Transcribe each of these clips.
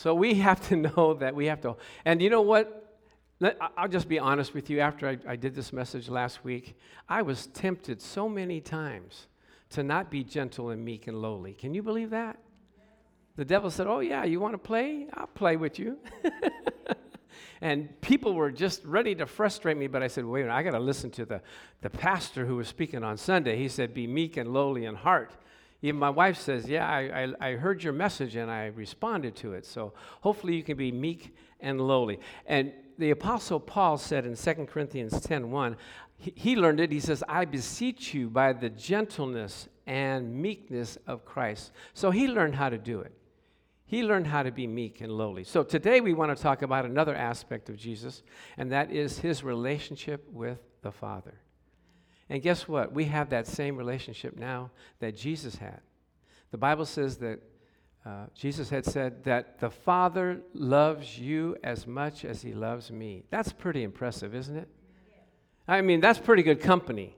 So we have to know that we have to. And you know what? I'll just be honest with you. After I, I did this message last week, I was tempted so many times to not be gentle and meek and lowly. Can you believe that? The devil said, Oh, yeah, you want to play? I'll play with you. and people were just ready to frustrate me, but I said, Wait a minute, I got to listen to the, the pastor who was speaking on Sunday. He said, Be meek and lowly in heart. Even my wife says, Yeah, I, I, I heard your message and I responded to it. So hopefully you can be meek and lowly. And the Apostle Paul said in 2 Corinthians 10 he, he learned it. He says, I beseech you by the gentleness and meekness of Christ. So he learned how to do it. He learned how to be meek and lowly. So today we want to talk about another aspect of Jesus, and that is his relationship with the Father. And guess what? We have that same relationship now that Jesus had. The Bible says that uh, Jesus had said that the Father loves you as much as he loves me. That's pretty impressive, isn't it? I mean, that's pretty good company.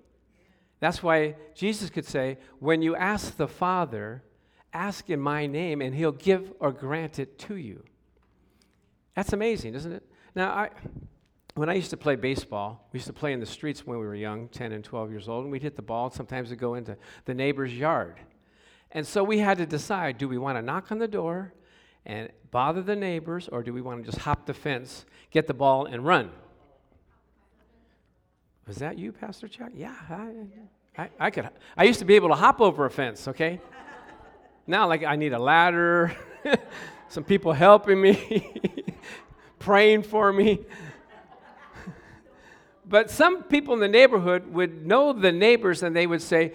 That's why Jesus could say, When you ask the Father, ask in my name, and he'll give or grant it to you. That's amazing, isn't it? Now, I, when I used to play baseball, we used to play in the streets when we were young, 10 and 12 years old, and we'd hit the ball. Sometimes it'd go into the neighbor's yard. And so we had to decide do we want to knock on the door and bother the neighbors, or do we want to just hop the fence, get the ball, and run? Was that you, Pastor Chuck? Yeah, I, I, I could. I used to be able to hop over a fence. Okay. now, like, I need a ladder, some people helping me, praying for me. But some people in the neighborhood would know the neighbors, and they would say,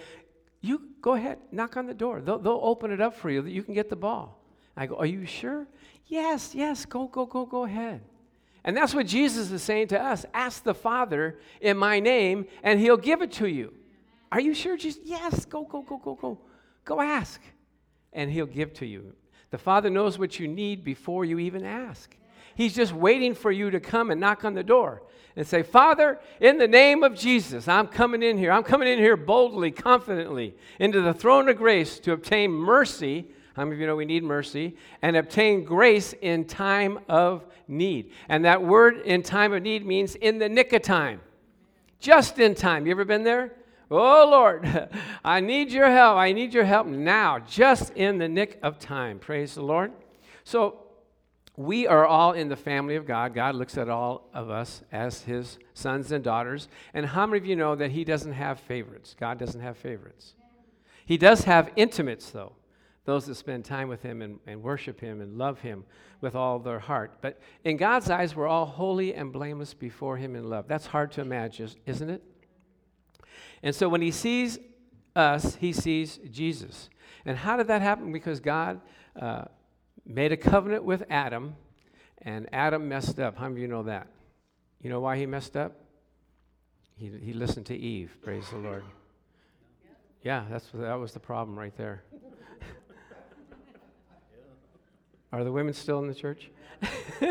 you go ahead, knock on the door. They'll, they'll open it up for you you can get the ball. I go, Are you sure? Yes, yes, go, go, go, go ahead. And that's what Jesus is saying to us. Ask the Father in my name, and he'll give it to you. Are you sure, Jesus? Yes, go, go, go, go, go. Go ask, and he'll give to you. The Father knows what you need before you even ask. He's just waiting for you to come and knock on the door and say, Father, in the name of Jesus, I'm coming in here. I'm coming in here boldly, confidently, into the throne of grace to obtain mercy. How many of you know we need mercy? And obtain grace in time of need. And that word in time of need means in the nick of time, just in time. You ever been there? Oh, Lord, I need your help. I need your help now, just in the nick of time. Praise the Lord. So, we are all in the family of God. God looks at all of us as his sons and daughters. And how many of you know that he doesn't have favorites? God doesn't have favorites. He does have intimates, though, those that spend time with him and, and worship him and love him with all their heart. But in God's eyes, we're all holy and blameless before him in love. That's hard to imagine, isn't it? And so when he sees us, he sees Jesus. And how did that happen? Because God. Uh, made a covenant with Adam, and Adam messed up. How many of you know that? You know why he messed up? He, he listened to Eve. Praise the Lord. Yeah, that's, that was the problem right there. Are the women still in the church?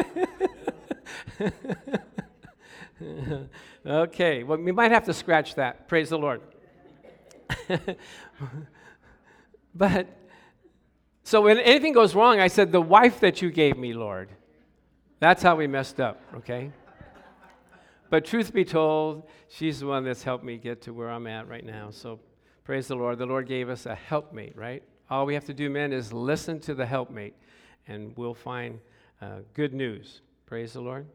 okay, well, we might have to scratch that. Praise the Lord. but so when anything goes wrong, I said, The wife that you gave me, Lord. That's how we messed up, okay? But truth be told, she's the one that's helped me get to where I'm at right now. So praise the Lord. The Lord gave us a helpmate, right? All we have to do, men, is listen to the helpmate, and we'll find uh, good news. Praise the Lord.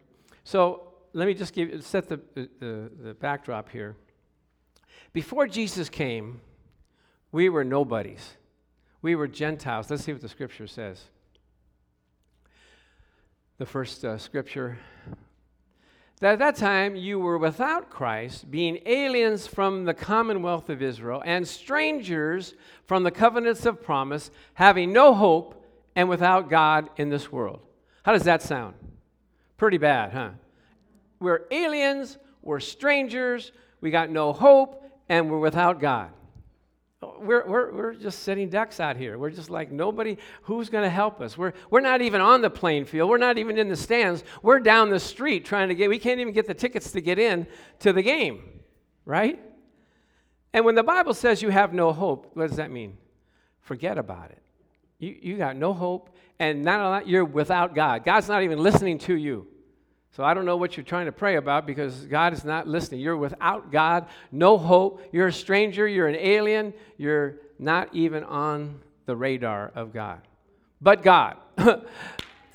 So let me just give set the, the, the backdrop here. Before Jesus came, we were nobodies. We were Gentiles. Let's see what the scripture says. The first uh, scripture. That at that time you were without Christ, being aliens from the commonwealth of Israel, and strangers from the covenants of promise, having no hope and without God in this world. How does that sound? Pretty bad, huh? We're aliens, we're strangers, we got no hope, and we're without God we're, we're, we're just sitting ducks out here. We're just like nobody, who's going to help us? We're, we're not even on the playing field. We're not even in the stands. We're down the street trying to get, we can't even get the tickets to get in to the game, right? And when the Bible says you have no hope, what does that mean? Forget about it. You, you got no hope. And not only you're without God. God's not even listening to you. So I don't know what you're trying to pray about because God is not listening. You're without God, no hope. You're a stranger, you're an alien, you're not even on the radar of God. But God.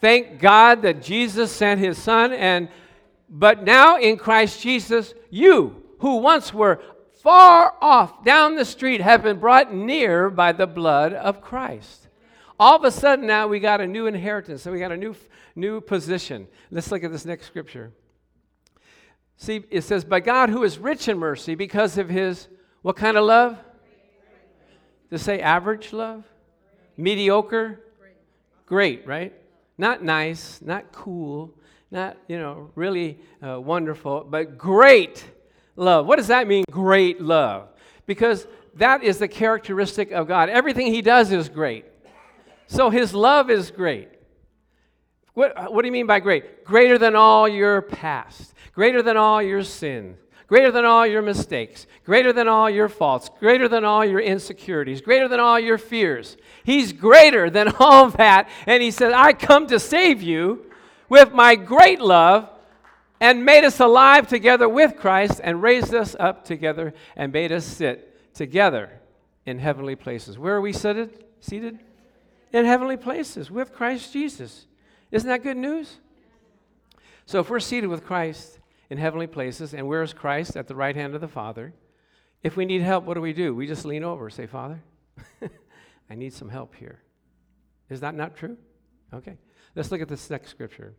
Thank God that Jesus sent his son and but now in Christ Jesus you who once were far off down the street have been brought near by the blood of Christ. All of a sudden now we got a new inheritance, so we got a new new position. Let's look at this next scripture. See, it says, By God who is rich in mercy because of his what kind of love? To say average love? Mediocre? Great, right? Not nice, not cool, not, you know, really uh, wonderful, but great love. What does that mean, great love? Because that is the characteristic of God. Everything He does is great. So His love is great. What, what do you mean by great? Greater than all your past, greater than all your sin, greater than all your mistakes, greater than all your faults, greater than all your insecurities, greater than all your fears. He's greater than all that. And He said, I come to save you with my great love and made us alive together with Christ and raised us up together and made us sit together in heavenly places. Where are we seated? Seated? In heavenly places with Christ Jesus. Isn't that good news? So if we're seated with Christ in heavenly places, and where's Christ at the right hand of the Father? If we need help, what do we do? We just lean over, say, Father, I need some help here. Is that not true? Okay. Let's look at this next scripture.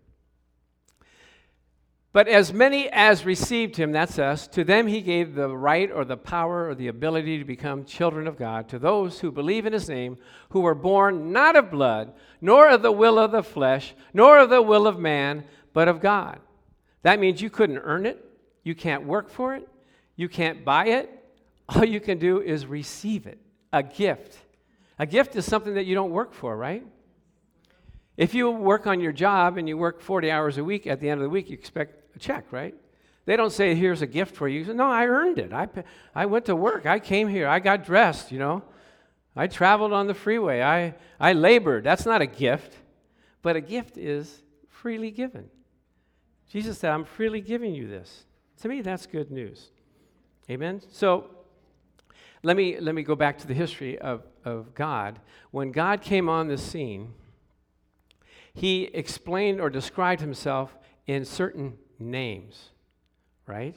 But as many as received him, that's us, to them he gave the right or the power or the ability to become children of God, to those who believe in his name, who were born not of blood, nor of the will of the flesh, nor of the will of man, but of God. That means you couldn't earn it, you can't work for it, you can't buy it. All you can do is receive it a gift. A gift is something that you don't work for, right? If you work on your job and you work 40 hours a week, at the end of the week, you expect check, right? They don't say, here's a gift for you. No, I earned it. I, I went to work. I came here. I got dressed, you know. I traveled on the freeway. I, I labored. That's not a gift, but a gift is freely given. Jesus said, I'm freely giving you this. To me, that's good news. Amen? So let me, let me go back to the history of, of God. When God came on the scene, he explained or described himself in certain names, right?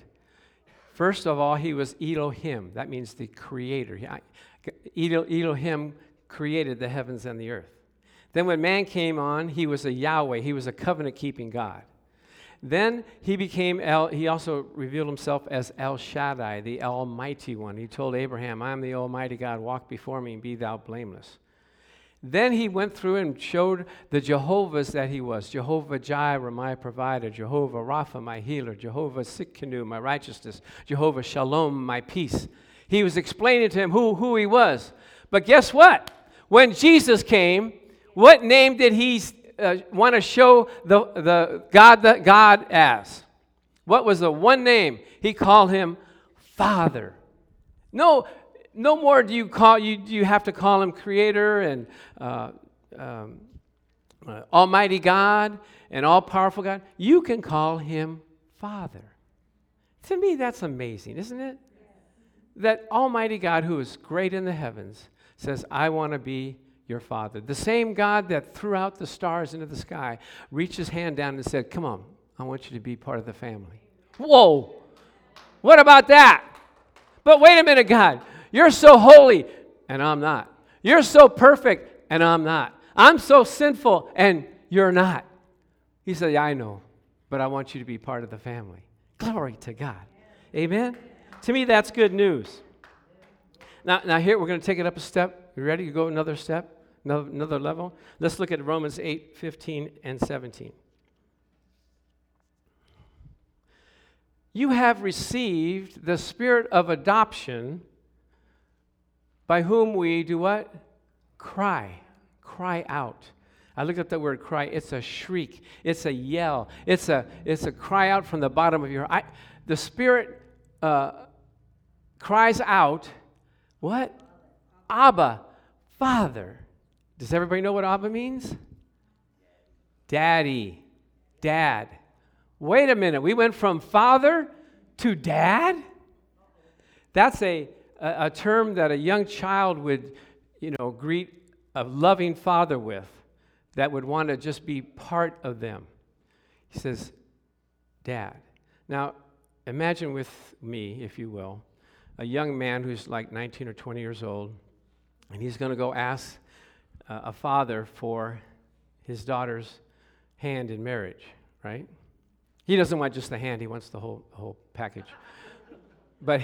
First of all, he was Elohim. That means the creator. Elohim created the heavens and the earth. Then, when man came on, he was a Yahweh. He was a covenant keeping God. Then he became El, he also revealed himself as El Shaddai, the Almighty One. He told Abraham, I am the Almighty God, walk before me and be thou blameless. Then he went through and showed the Jehovahs that he was Jehovah Jireh, my provider, Jehovah Rapha, my healer, Jehovah Tsidkenu, my righteousness, Jehovah Shalom, my peace. He was explaining to him who, who he was. But guess what? When Jesus came, what name did he uh, want to show the, the God, that God as? What was the one name? He called him Father. No, no more do you call you you have to call him creator and uh, um, uh, almighty god and all-powerful god. You can call him father. To me that's amazing isn't it? That almighty god who is great in the heavens says i want to be your father. The same god that threw out the stars into the sky reached his hand down and said come on i want you to be part of the family. Whoa. What about that? But wait a minute god you're so holy, and I'm not. You're so perfect, and I'm not. I'm so sinful, and you're not. He said, yeah, I know, but I want you to be part of the family. Glory to God. Amen? To me, that's good news. Now, now here, we're going to take it up a step. You ready to go another step? Another, another level? Let's look at Romans 8, 15, and 17. You have received the spirit of adoption by whom we do what? Cry. Cry out. I looked up that word cry. It's a shriek. It's a yell. It's a, it's a cry out from the bottom of your I, The Spirit uh, cries out, what? Abba, Father. Does everybody know what Abba means? Daddy. Dad. Wait a minute. We went from father to dad? That's a, a, a term that a young child would, you know, greet a loving father with that would want to just be part of them. He says, Dad. Now, imagine with me, if you will, a young man who's like 19 or 20 years old, and he's going to go ask uh, a father for his daughter's hand in marriage, right? He doesn't want just the hand, he wants the whole, the whole package. but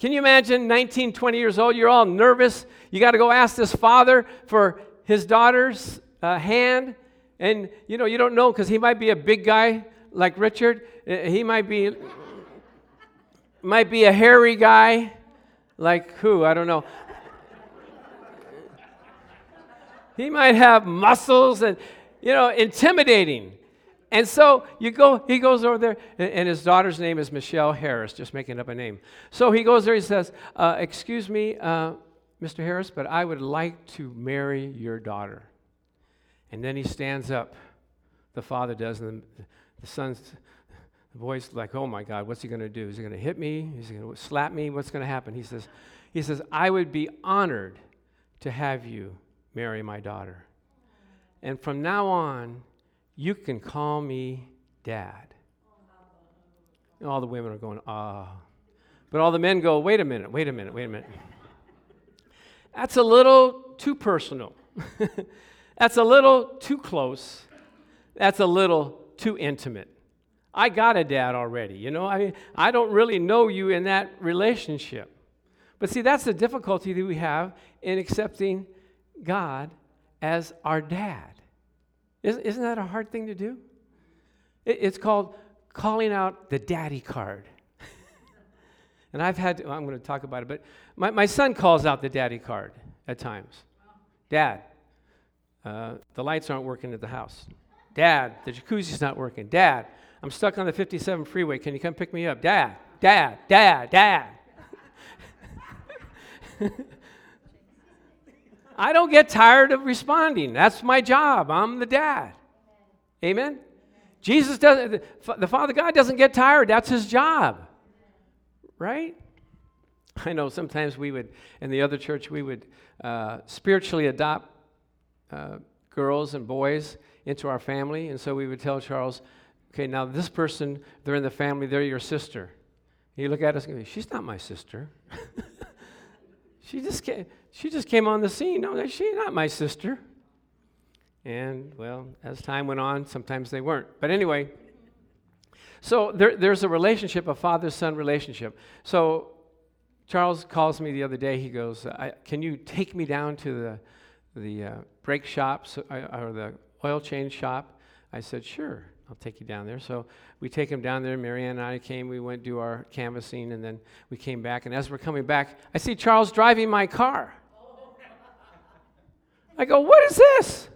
can you imagine 19, 20 years old? You're all nervous. You got to go ask this father for his daughter's uh, hand. And, you know, you don't know because he might be a big guy like Richard. Uh, he might be, might be a hairy guy like who? I don't know. he might have muscles and, you know, intimidating. And so you go, he goes over there, and, his daughter's name is Michelle Harris, just making up a name. So he goes there, he says, uh, Excuse me, uh, Mr. Harris, but I would like to marry your daughter. And then he stands up, the father does, and the, the son's, the boy's like, Oh my God, what's he going to do? Is he going to hit me? Is he going to slap me? What's going to happen? He says, he says, I would be honored to have you marry my daughter. And from now on, you can call me dad. And all the women are going, ah. But all the men go, wait a minute, wait a minute, wait a minute. That's a little too personal. That's a little too close. That's a little too intimate. I got a dad already, you know? I mean, I don't really know you in that relationship. But see, that's the difficulty that we have in accepting God as our dad. Isn't, that a hard thing to do? It's called calling out the daddy card. and I've had to, I'm going to talk about it, but my, my son calls out the daddy card at times. Dad, uh, the lights aren't working at the house. Dad, the jacuzzi's not working. Dad, I'm stuck on the 57 freeway. Can you come pick me up? Dad, dad, dad, dad. I don't get tired of responding. That's my job. I'm the dad. Amen? Jesus doesn't, the Father God doesn't get tired. That's his job. Right? I know sometimes we would, in the other church, we would uh, spiritually adopt uh, girls and boys into our family. And so we would tell Charles, okay, now this person, they're in the family, they're your sister. And you look at us and go, she's not my sister. she just came, she just came on the scene. No, she's not my sister. And, well, as time went on, sometimes they weren't. But anyway, so there, there's a relationship, a father son relationship. So Charles calls me the other day. He goes, Can you take me down to the, the uh, brake shop uh, or the oil change shop? I said, Sure. I'll take you down there. So we take him down there. Marianne and I came. We went do our canvassing, and then we came back. And as we're coming back, I see Charles driving my car. I go, What is this?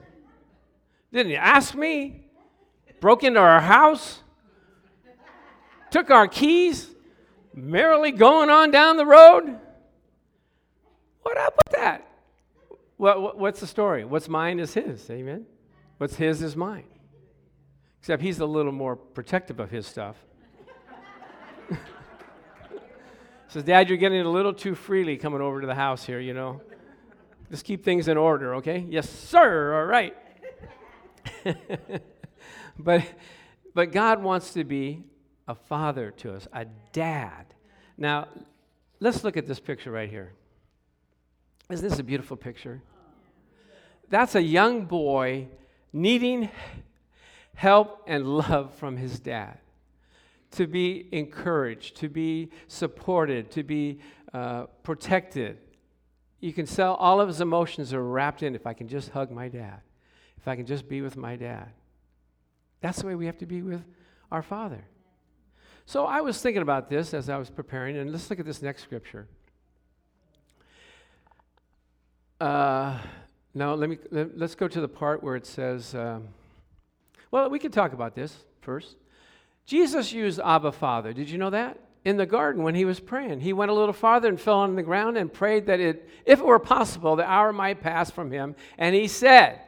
Didn't you ask me? Broke into our house, took our keys, merrily going on down the road. What up with that? What, what's the story? What's mine is his. Amen. What's his is mine. Except he's a little more protective of his stuff. Says, Dad, you're getting a little too freely coming over to the house here, you know. Just keep things in order, okay? Yes, sir. All right. but, but God wants to be a father to us, a dad. Now, let's look at this picture right here. Isn't this a beautiful picture? That's a young boy needing help and love from his dad, to be encouraged, to be supported, to be uh, protected. You can sell all of his emotions are wrapped in if I can just hug my dad, if I can just be with my dad. That's the way we have to be with our Father. So I was thinking about this as I was preparing, and let's look at this next scripture. Uh, now, let me let, us go to the part where it says. Um, well, we can talk about this first. Jesus used Abba Father. Did you know that? in the garden when he was praying. He went a little farther and fell on the ground and prayed that it, if it were possible, the hour might pass from him. And he said,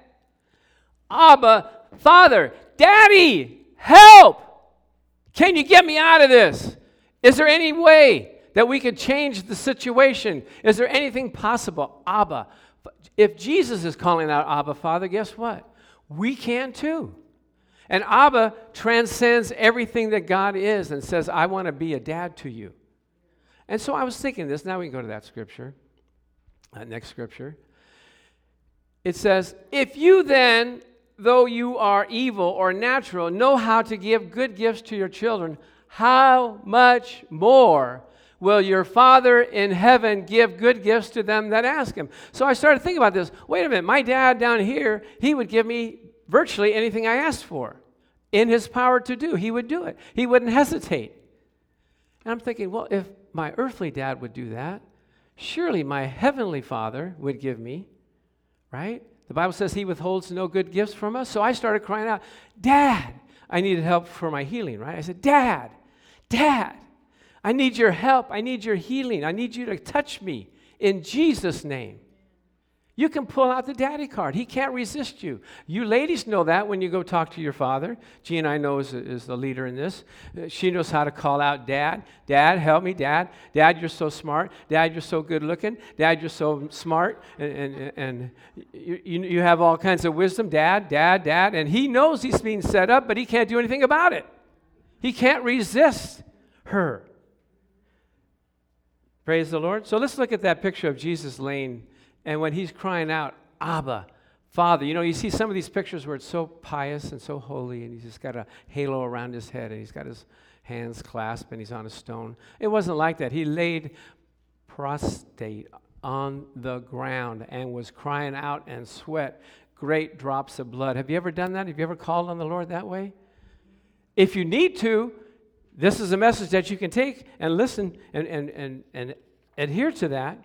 Abba, Father, Daddy, help! Can you get me out of this? Is there any way that we could change the situation? Is there anything possible? Abba. If Jesus is calling out Abba, Father, guess what? We can too. And Abba transcends everything that God is and says, I want to be a dad to you. And so I was thinking this. Now we can go to that scripture, that next scripture. It says, If you then, though you are evil or natural, know how to give good gifts to your children, how much more will your Father in heaven give good gifts to them that ask him? So I started thinking about this. Wait a minute, my dad down here, he would give me virtually anything I asked for. In his power to do, he would do it. He wouldn't hesitate. And I'm thinking, well, if my earthly dad would do that, surely my heavenly father would give me, right? The Bible says he withholds no good gifts from us. So I started crying out, Dad, I needed help for my healing, right? I said, Dad, Dad, I need your help. I need your healing. I need you to touch me in Jesus' name. You can pull out the daddy card. He can't resist you. You ladies know that when you go talk to your father. Jean, I know, is, is the leader in this. Uh, she knows how to call out dad. Dad, help me. Dad, dad, you're so smart. Dad, you're so good looking. Dad, you're so smart. And, and, and you, you have all kinds of wisdom. Dad, dad, dad. And he knows he's being set up, but he can't do anything about it. He can't resist her. Praise the Lord. So let's look at that picture of Jesus laying and when he's crying out, Abba, Father, you know, you see some of these pictures where it's so pious and so holy, and he's just got a halo around his head, and he's got his hands clasped, and he's on a stone. It wasn't like that. He laid prostrate on the ground and was crying out and sweat great drops of blood. Have you ever done that? Have you ever called on the Lord that way? If you need to, this is a message that you can take and listen and, and, and, and adhere to that.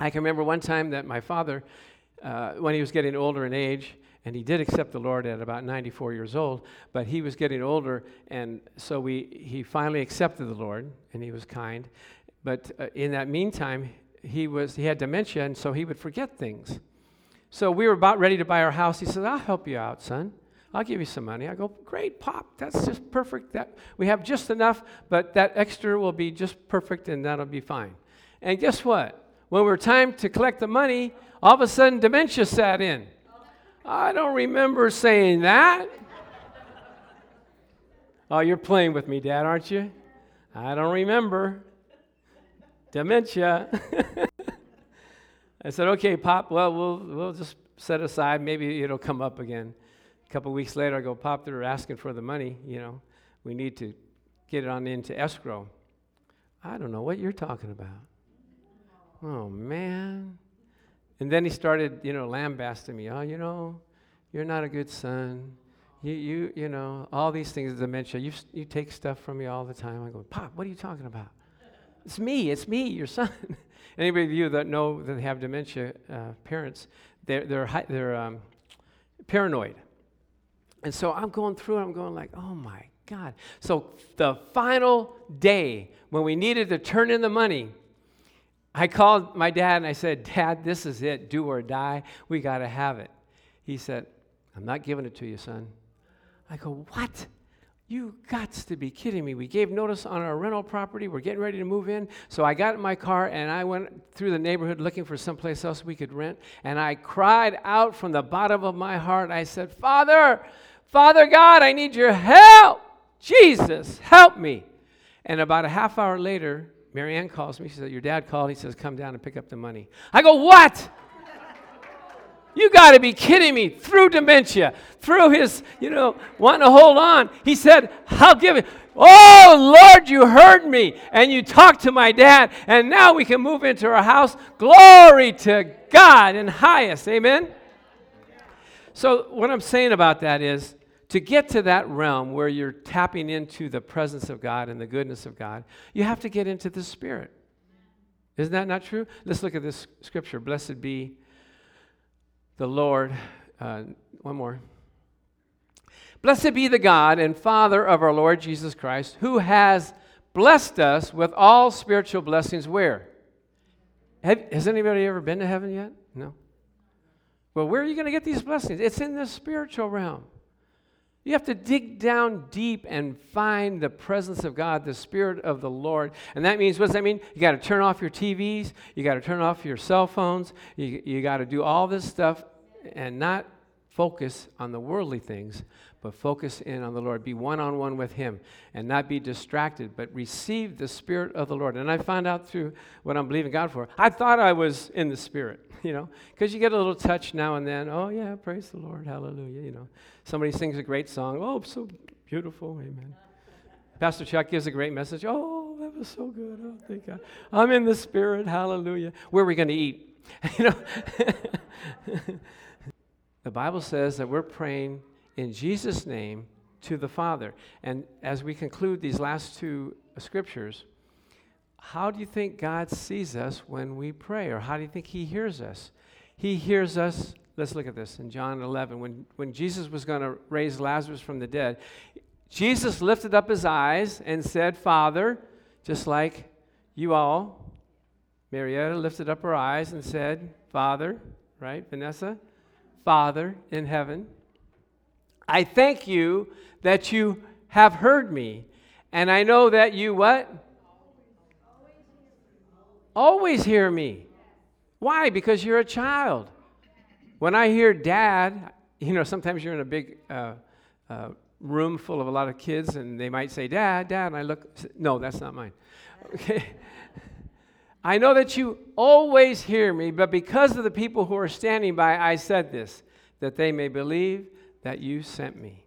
I can remember one time that my father, uh, when he was getting older in age, and he did accept the Lord at about 94 years old, but he was getting older, and so we, he finally accepted the Lord, and he was kind. But uh, in that meantime, he, was, he had dementia, and so he would forget things. So we were about ready to buy our house. He said, I'll help you out, son. I'll give you some money. I go, great, Pop, that's just perfect. That, we have just enough, but that extra will be just perfect, and that'll be fine. And guess what? When we were time to collect the money, all of a sudden dementia sat in. I don't remember saying that. oh, you're playing with me, Dad, aren't you? I don't remember. Dementia. I said, okay, Pop, well, we'll, we'll just set aside. Maybe it'll come up again. A couple weeks later, I go, Pop, they're asking for the money. You know, we need to get it on into escrow. I don't know what you're talking about. Oh, man. And then he started, you know, lambasting me. Oh, you know, you're not a good son. You, you, you know, all these things, dementia. You, you take stuff from me all the time. I go, Pop, what are you talking about? It's me. It's me, your son. Anybody of you that know that have dementia, uh, parents, they're, they're, they're um, paranoid. And so I'm going through it. I'm going like, oh my God. So the final day when we needed to turn in the money, I called my dad and I said, Dad, this is it. Do or die. We got to have it. He said, I'm not giving it to you, son. I go, What? You got to be kidding me. We gave notice on our rental property. We're getting ready to move in. So I got in my car and I went through the neighborhood looking for someplace else we could rent. And I cried out from the bottom of my heart. I said, Father, Father God, I need your help. Jesus, help me. And about a half hour later, Marianne calls me. She said, Your dad called. He says, Come down and pick up the money. I go, What? You got to be kidding me. Through dementia, through his, you know, wanting to hold on. He said, I'll give it. Oh, Lord, you heard me. And you talked to my dad. And now we can move into our house. Glory to God in highest. Amen. So, what I'm saying about that is to get to that realm where you're tapping into the presence of God and the goodness of God, you have to get into the Spirit. Isn't that not true? Let's look at this scripture. Blessed be the Lord. Uh, one more. Blessed be the God and Father of our Lord Jesus Christ, who has blessed us with all spiritual blessings where? Have, has anybody ever been to heaven yet? No. Well, where are you going to get these blessings? It's in the spiritual realm. You have to dig down deep and find the presence of God, the Spirit of the Lord. And that means, what does that mean? You got to turn off your TVs, you got to turn off your cell phones, you, you got to do all this stuff and not focus on the worldly things, but focus in on the Lord. Be one on one with Him and not be distracted, but receive the Spirit of the Lord. And I found out through what I'm believing God for, I thought I was in the Spirit, you know, because you get a little touch now and then. Oh, yeah, praise the Lord, hallelujah, you know. Somebody sings a great song. Oh, so beautiful, amen. Pastor Chuck gives a great message. Oh, that was so good. Oh, thank God. I'm in the Spirit, hallelujah. Where are we going to eat? you know, the Bible says that we're praying in Jesus' name to the Father. And as we conclude these last two scriptures, how do you think God sees us when we pray? Or how do you think He hears us? He hears us. Let's look at this in John 11. When, when Jesus was going to raise Lazarus from the dead, Jesus lifted up his eyes and said, Father, just like you all, Marietta lifted up her eyes and said, Father, right, Vanessa? Father in heaven. I thank you that you have heard me. And I know that you what? Always hear me. Why? Because you're a child. When I hear dad, you know, sometimes you're in a big uh, uh, room full of a lot of kids and they might say, Dad, Dad. And I look, no, that's not mine. Okay. I know that you always hear me, but because of the people who are standing by, I said this, that they may believe that you sent me.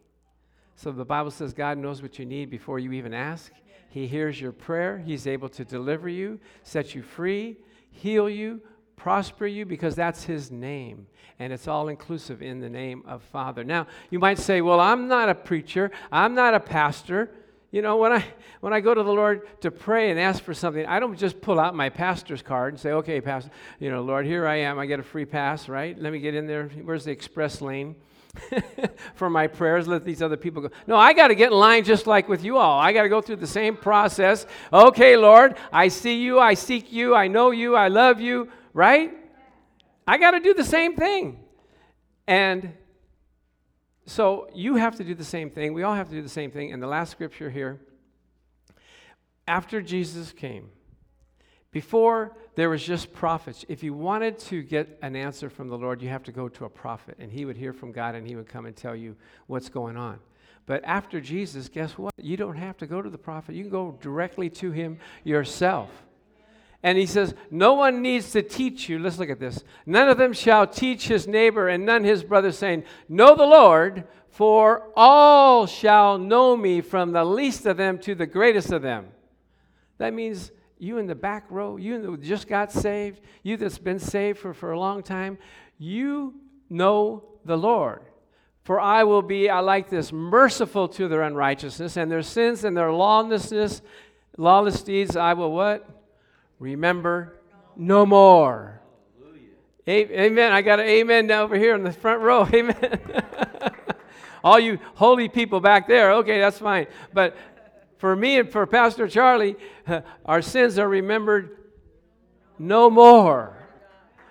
So the Bible says God knows what you need before you even ask. He hears your prayer. He's able to deliver you, set you free, heal you, prosper you, because that's His name. And it's all inclusive in the name of Father. Now, you might say, well, I'm not a preacher, I'm not a pastor. You know, when I when I go to the Lord to pray and ask for something, I don't just pull out my pastor's card and say, "Okay, pastor, you know, Lord, here I am. I get a free pass, right? Let me get in there. Where's the express lane?" for my prayers. Let these other people go. No, I got to get in line just like with you all. I got to go through the same process. Okay, Lord, I see you, I seek you, I know you, I love you, right? I got to do the same thing. And so you have to do the same thing. We all have to do the same thing. And the last scripture here after Jesus came, before there was just prophets. If you wanted to get an answer from the Lord, you have to go to a prophet, and he would hear from God and he would come and tell you what's going on. But after Jesus, guess what? You don't have to go to the prophet. You can go directly to him yourself. And he says, No one needs to teach you. Let's look at this. None of them shall teach his neighbor and none his brother, saying, Know the Lord, for all shall know me from the least of them to the greatest of them. That means you in the back row, you that just got saved, you that's been saved for, for a long time, you know the Lord. For I will be, I like this, merciful to their unrighteousness and their sins and their lawlessness, lawless deeds, I will what? Remember no more. Amen. I got an amen down over here in the front row. Amen. All you holy people back there, okay, that's fine. But for me and for Pastor Charlie, our sins are remembered no more.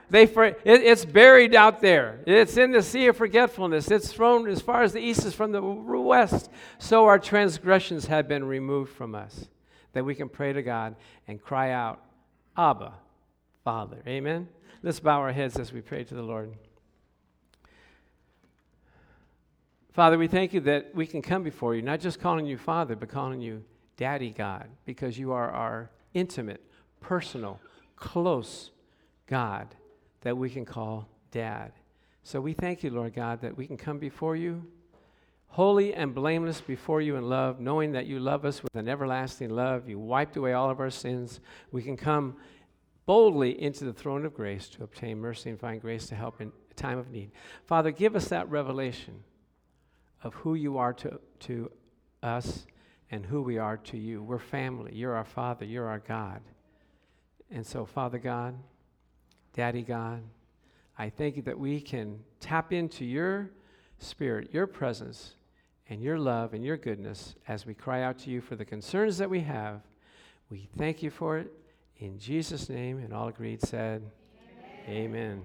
They it, it's buried out there. It's in the sea of forgetfulness. It's thrown as far as the east is from the west. So our transgressions have been removed from us, that we can pray to God and cry out, Abba, Father. Amen. Let's bow our heads as we pray to the Lord. Father, we thank you that we can come before you, not just calling you Father, but calling you Daddy God, because you are our intimate, personal, close God that we can call Dad. So we thank you, Lord God, that we can come before you, holy and blameless before you in love, knowing that you love us with an everlasting love. You wiped away all of our sins. We can come boldly into the throne of grace to obtain mercy and find grace to help in time of need. Father, give us that revelation of who you are to, to us and who we are to you. We're family. You're our Father. You're our God. And so, Father God, Daddy God, I thank you that we can tap into your spirit, your presence, and your love and your goodness as we cry out to you for the concerns that we have We thank you for it. In Jesus' name, and all agreed said, Amen. Amen.